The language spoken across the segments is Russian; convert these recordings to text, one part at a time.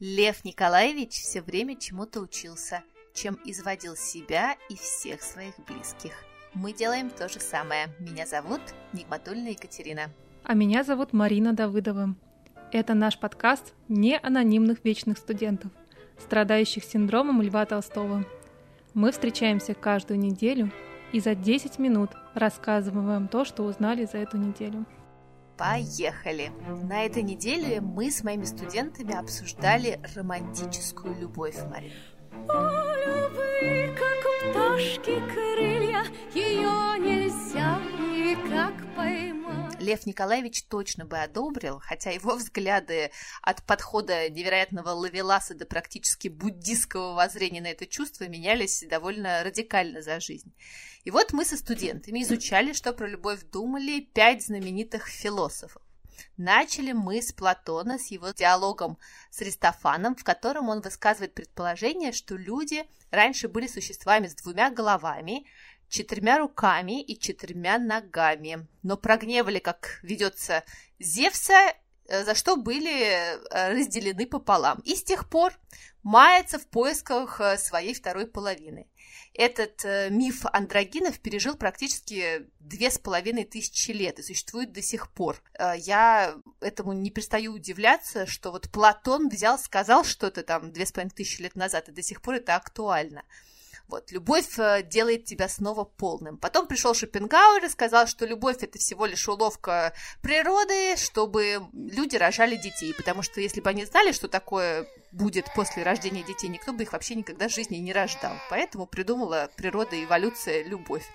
Лев Николаевич все время чему-то учился, чем изводил себя и всех своих близких. Мы делаем то же самое. Меня зовут Нигматульна Екатерина. А меня зовут Марина Давыдова. Это наш подкаст не анонимных вечных студентов, страдающих синдромом Льва Толстого. Мы встречаемся каждую неделю и за 10 минут рассказываем вам то, что узнали за эту неделю. Поехали! На этой неделе мы с моими студентами обсуждали романтическую любовь, Марина. Любви, как у пташки крылья, ее поймать. Лев Николаевич точно бы одобрил, хотя его взгляды от подхода невероятного лавеласа до практически буддистского воззрения на это чувство менялись довольно радикально за жизнь. И вот мы со студентами изучали, что про любовь думали пять знаменитых философов. Начали мы с Платона, с его диалогом с Ристофаном, в котором он высказывает предположение, что люди раньше были существами с двумя головами, четырьмя руками и четырьмя ногами, но прогневали, как ведется Зевса, э, за что были э, разделены пополам. И с тех пор мается в поисках э, своей второй половины. Этот миф андрогинов пережил практически две с половиной тысячи лет и существует до сих пор. Я этому не перестаю удивляться, что вот Платон взял, сказал что-то там две с половиной тысячи лет назад, и до сих пор это актуально. Вот, любовь э, делает тебя снова полным. Потом пришел Шопенгауэр и сказал, что любовь это всего лишь уловка природы, чтобы люди рожали детей. Потому что если бы они знали, что такое будет после рождения детей, никто бы их вообще никогда в жизни не рождал. Поэтому придумала природа, эволюция, любовь.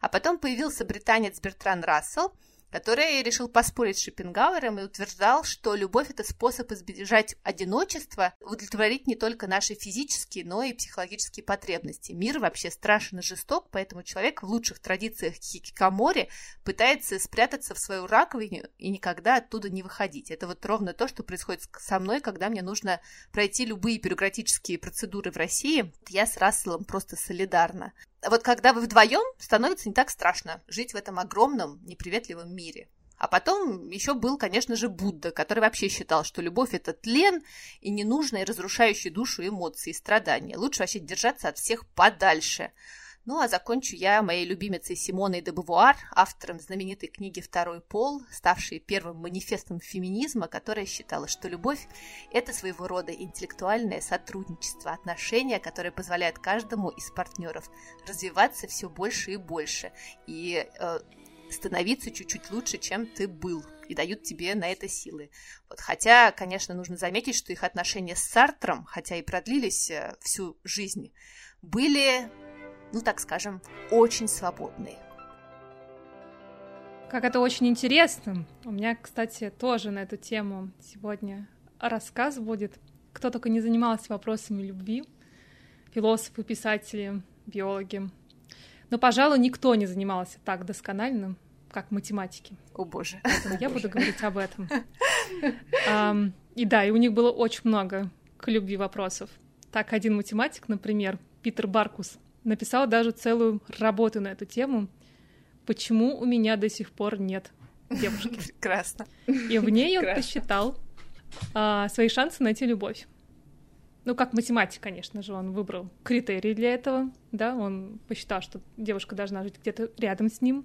А потом появился британец Бертран Рассел – который решил поспорить с Шопенгауэром и утверждал, что любовь – это способ избежать одиночества, удовлетворить не только наши физические, но и психологические потребности. Мир вообще страшен и жесток, поэтому человек в лучших традициях хикикамори пытается спрятаться в свою раковину и никогда оттуда не выходить. Это вот ровно то, что происходит со мной, когда мне нужно пройти любые бюрократические процедуры в России. Я с Расселом просто солидарна вот когда вы вдвоем, становится не так страшно жить в этом огромном, неприветливом мире. А потом еще был, конечно же, Будда, который вообще считал, что любовь – это тлен и ненужные, разрушающие душу эмоции и страдания. Лучше вообще держаться от всех подальше. Ну, а закончу я моей любимицей Симоной де Бавуар, автором знаменитой книги «Второй пол», ставшей первым манифестом феминизма, которая считала, что любовь – это своего рода интеллектуальное сотрудничество, отношения, которые позволяют каждому из партнеров развиваться все больше и больше и э, становиться чуть-чуть лучше, чем ты был, и дают тебе на это силы. Вот, хотя, конечно, нужно заметить, что их отношения с Сартром, хотя и продлились э, всю жизнь, были ну так скажем, очень свободные. Как это очень интересно. У меня, кстати, тоже на эту тему сегодня рассказ будет. Кто только не занимался вопросами любви, философы, писатели, биологи. Но, пожалуй, никто не занимался так досконально, как математики. О боже. Поэтому я буду говорить об этом. И да, и у них было очень много к любви вопросов. Так, один математик, например, Питер Баркус, написал даже целую работу на эту тему. Почему у меня до сих пор нет девушки? Прекрасно. И в ней он посчитал а, свои шансы найти любовь. Ну, как математик, конечно же, он выбрал критерии для этого, да, он посчитал, что девушка должна жить где-то рядом с ним,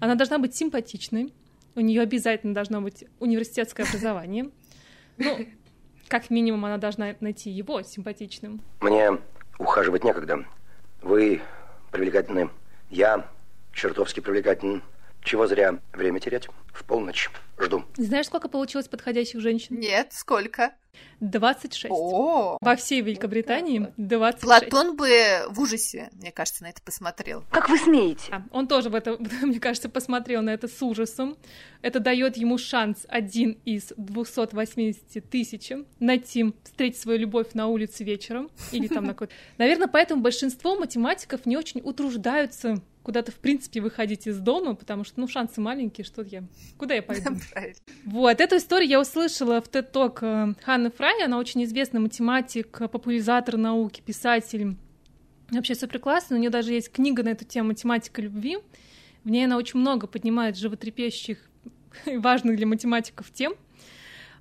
она должна быть симпатичной, у нее обязательно должно быть университетское образование, ну, как минимум она должна найти его симпатичным. Мне ухаживать некогда. Вы привлекательны. Я чертовски привлекателен. Чего зря время терять? В полночь. Жду. Знаешь, сколько получилось подходящих женщин? Нет, сколько? 26. О! Во всей Великобритании 26. Платон бы в ужасе, мне кажется, на это посмотрел. Как вы смеете? А, он тоже в это, мне кажется, посмотрел на это с ужасом. Это дает ему шанс один из 280 тысяч найти, встретить свою любовь на улице вечером или там на какой-то... Наверное, поэтому большинство математиков не очень утруждаются куда-то, в принципе, выходить из дома, потому что, ну, шансы маленькие, что я... Куда я пойду? Вот, эту историю я услышала в TED Talk э, Ханны Фрай, она очень известный математик, популяризатор науки, писатель. Вообще супер классно, у нее даже есть книга на эту тему «Математика любви». В ней она очень много поднимает животрепещущих и важных для математиков тем.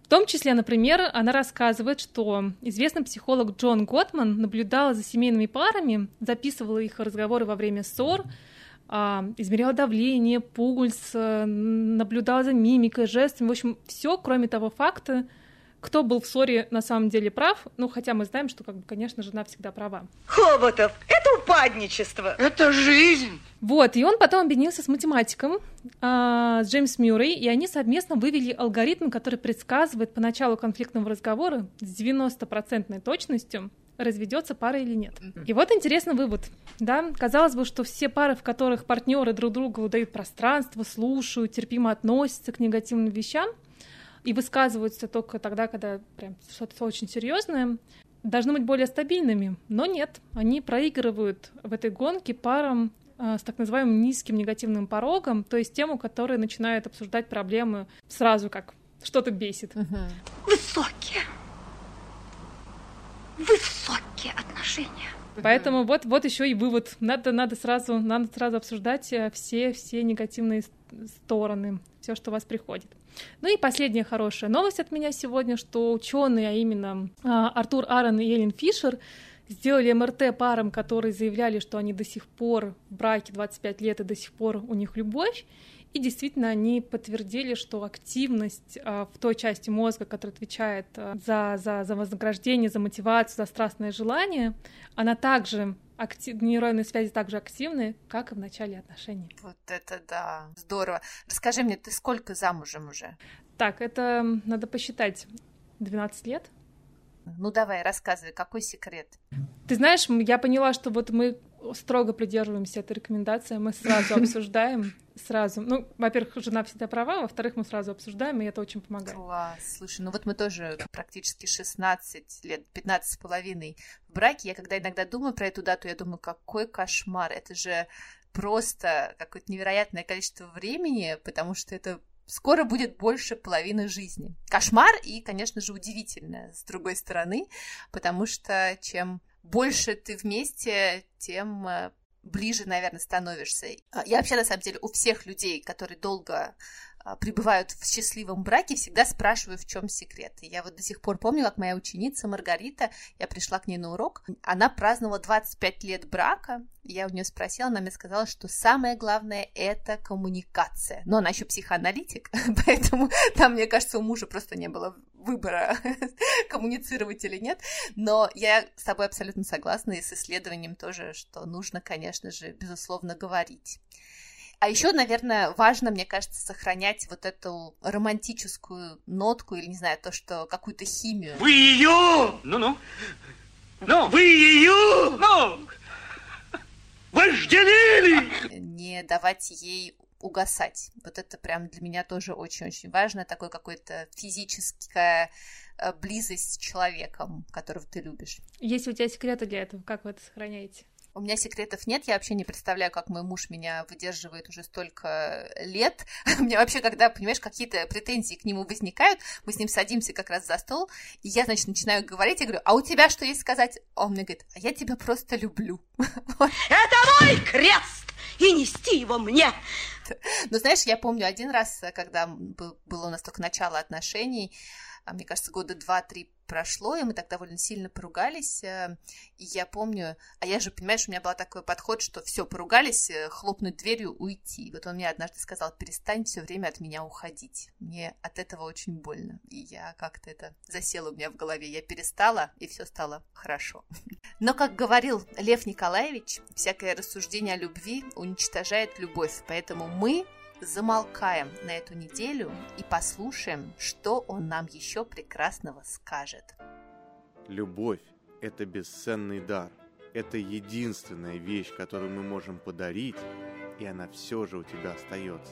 В том числе, например, она рассказывает, что известный психолог Джон Готман наблюдал за семейными парами, записывал их разговоры во время ссор, а, измерял давление, пульс, э, наблюдал за мимикой, жестами, в общем, все, кроме того факта, кто был в ссоре на самом деле прав, ну, хотя мы знаем, что, как бы, конечно, жена всегда права. Хоботов, это упадничество. Это жизнь. Вот, и он потом объединился с математиком, а, с Джеймс Мюррей, и они совместно вывели алгоритм, который предсказывает по началу конфликтного разговора с 90% точностью, разведется пара или нет. И вот интересный вывод. Да, казалось бы, что все пары, в которых партнеры друг другу дают пространство, слушают, терпимо относятся к негативным вещам, и высказываются только тогда, когда прям что-то очень серьезное, должны быть более стабильными. Но нет, они проигрывают в этой гонке парам э, с так называемым низким негативным порогом, то есть тему, которые начинают обсуждать проблемы сразу как что-то бесит. Высокие. Высокие отношения. Поэтому вот, вот еще и вывод. Надо, надо, сразу, надо сразу обсуждать э, все, все негативные стороны, все, что у вас приходит. Ну и последняя хорошая новость от меня сегодня, что ученые, а именно а, Артур Аарон и Эллен Фишер, сделали МРТ парам, которые заявляли, что они до сих пор в браке 25 лет и до сих пор у них любовь. И действительно, они подтвердили, что активность а, в той части мозга, которая отвечает а, за, за, за вознаграждение, за мотивацию, за страстное желание, она также актив... нейронные связи также активны, как и в начале отношений. Вот это да, здорово. Расскажи мне, ты сколько замужем уже? Так, это надо посчитать. 12 лет? Ну давай, рассказывай, какой секрет? Ты знаешь, я поняла, что вот мы строго придерживаемся этой рекомендации, мы сразу обсуждаем, сразу. Ну, во-первых, жена всегда права, во-вторых, мы сразу обсуждаем, и это очень помогает. Класс. Слушай, ну вот мы тоже практически 16 лет, 15 с половиной в браке. Я когда иногда думаю про эту дату, я думаю, какой кошмар. Это же просто какое-то невероятное количество времени, потому что это скоро будет больше половины жизни. Кошмар и, конечно же, удивительно с другой стороны, потому что чем больше ты вместе, тем э, ближе, наверное, становишься. А, я вообще, на самом деле, у всех людей, которые долго а, пребывают в счастливом браке, всегда спрашиваю, в чем секрет. Я вот до сих пор помню, как моя ученица Маргарита, я пришла к ней на урок, она праздновала 25 лет брака, я у нее спросила, она мне сказала, что самое главное – это коммуникация. Но она еще психоаналитик, поэтому там, мне кажется, у мужа просто не было выбора, коммуницировать или нет. Но я с тобой абсолютно согласна и с исследованием тоже, что нужно, конечно же, безусловно, говорить. А еще, наверное, важно, мне кажется, сохранять вот эту романтическую нотку или, не знаю, то, что какую-то химию. Вы ее! Ну-ну. Ну, вы ее! Ну! Вожделили! Не давать ей угасать. Вот это прям для меня тоже очень-очень важно. Такое какое-то физическое э, близость с человеком, которого ты любишь. Есть у тебя секреты для этого? Как вы это сохраняете? У меня секретов нет, я вообще не представляю, как мой муж меня выдерживает уже столько лет. У меня вообще, когда, понимаешь, какие-то претензии к нему возникают, мы с ним садимся как раз за стол, и я, значит, начинаю говорить, я говорю, а у тебя что есть сказать? А он мне говорит, а я тебя просто люблю. Это мой крест, и нести его мне. Ну, знаешь, я помню один раз, когда было у нас только начало отношений, а, мне кажется, года два-три прошло, и мы так довольно сильно поругались. Э, и я помню, а я же, понимаешь, у меня был такой подход, что все, поругались, э, хлопнуть дверью, уйти. Вот он мне однажды сказал, перестань все время от меня уходить. Мне от этого очень больно. И я как-то это засело у меня в голове. Я перестала, и все стало хорошо. Но, как говорил Лев Николаевич, всякое рассуждение о любви уничтожает любовь. Поэтому мы замолкаем на эту неделю и послушаем, что он нам еще прекрасного скажет. Любовь – это бесценный дар. Это единственная вещь, которую мы можем подарить, и она все же у тебя остается.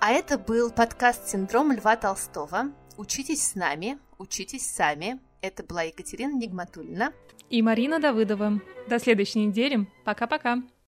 А это был подкаст «Синдром Льва Толстого». Учитесь с нами, учитесь сами. Это была Екатерина Нигматульна и Марина Давыдова. До следующей недели. Пока-пока.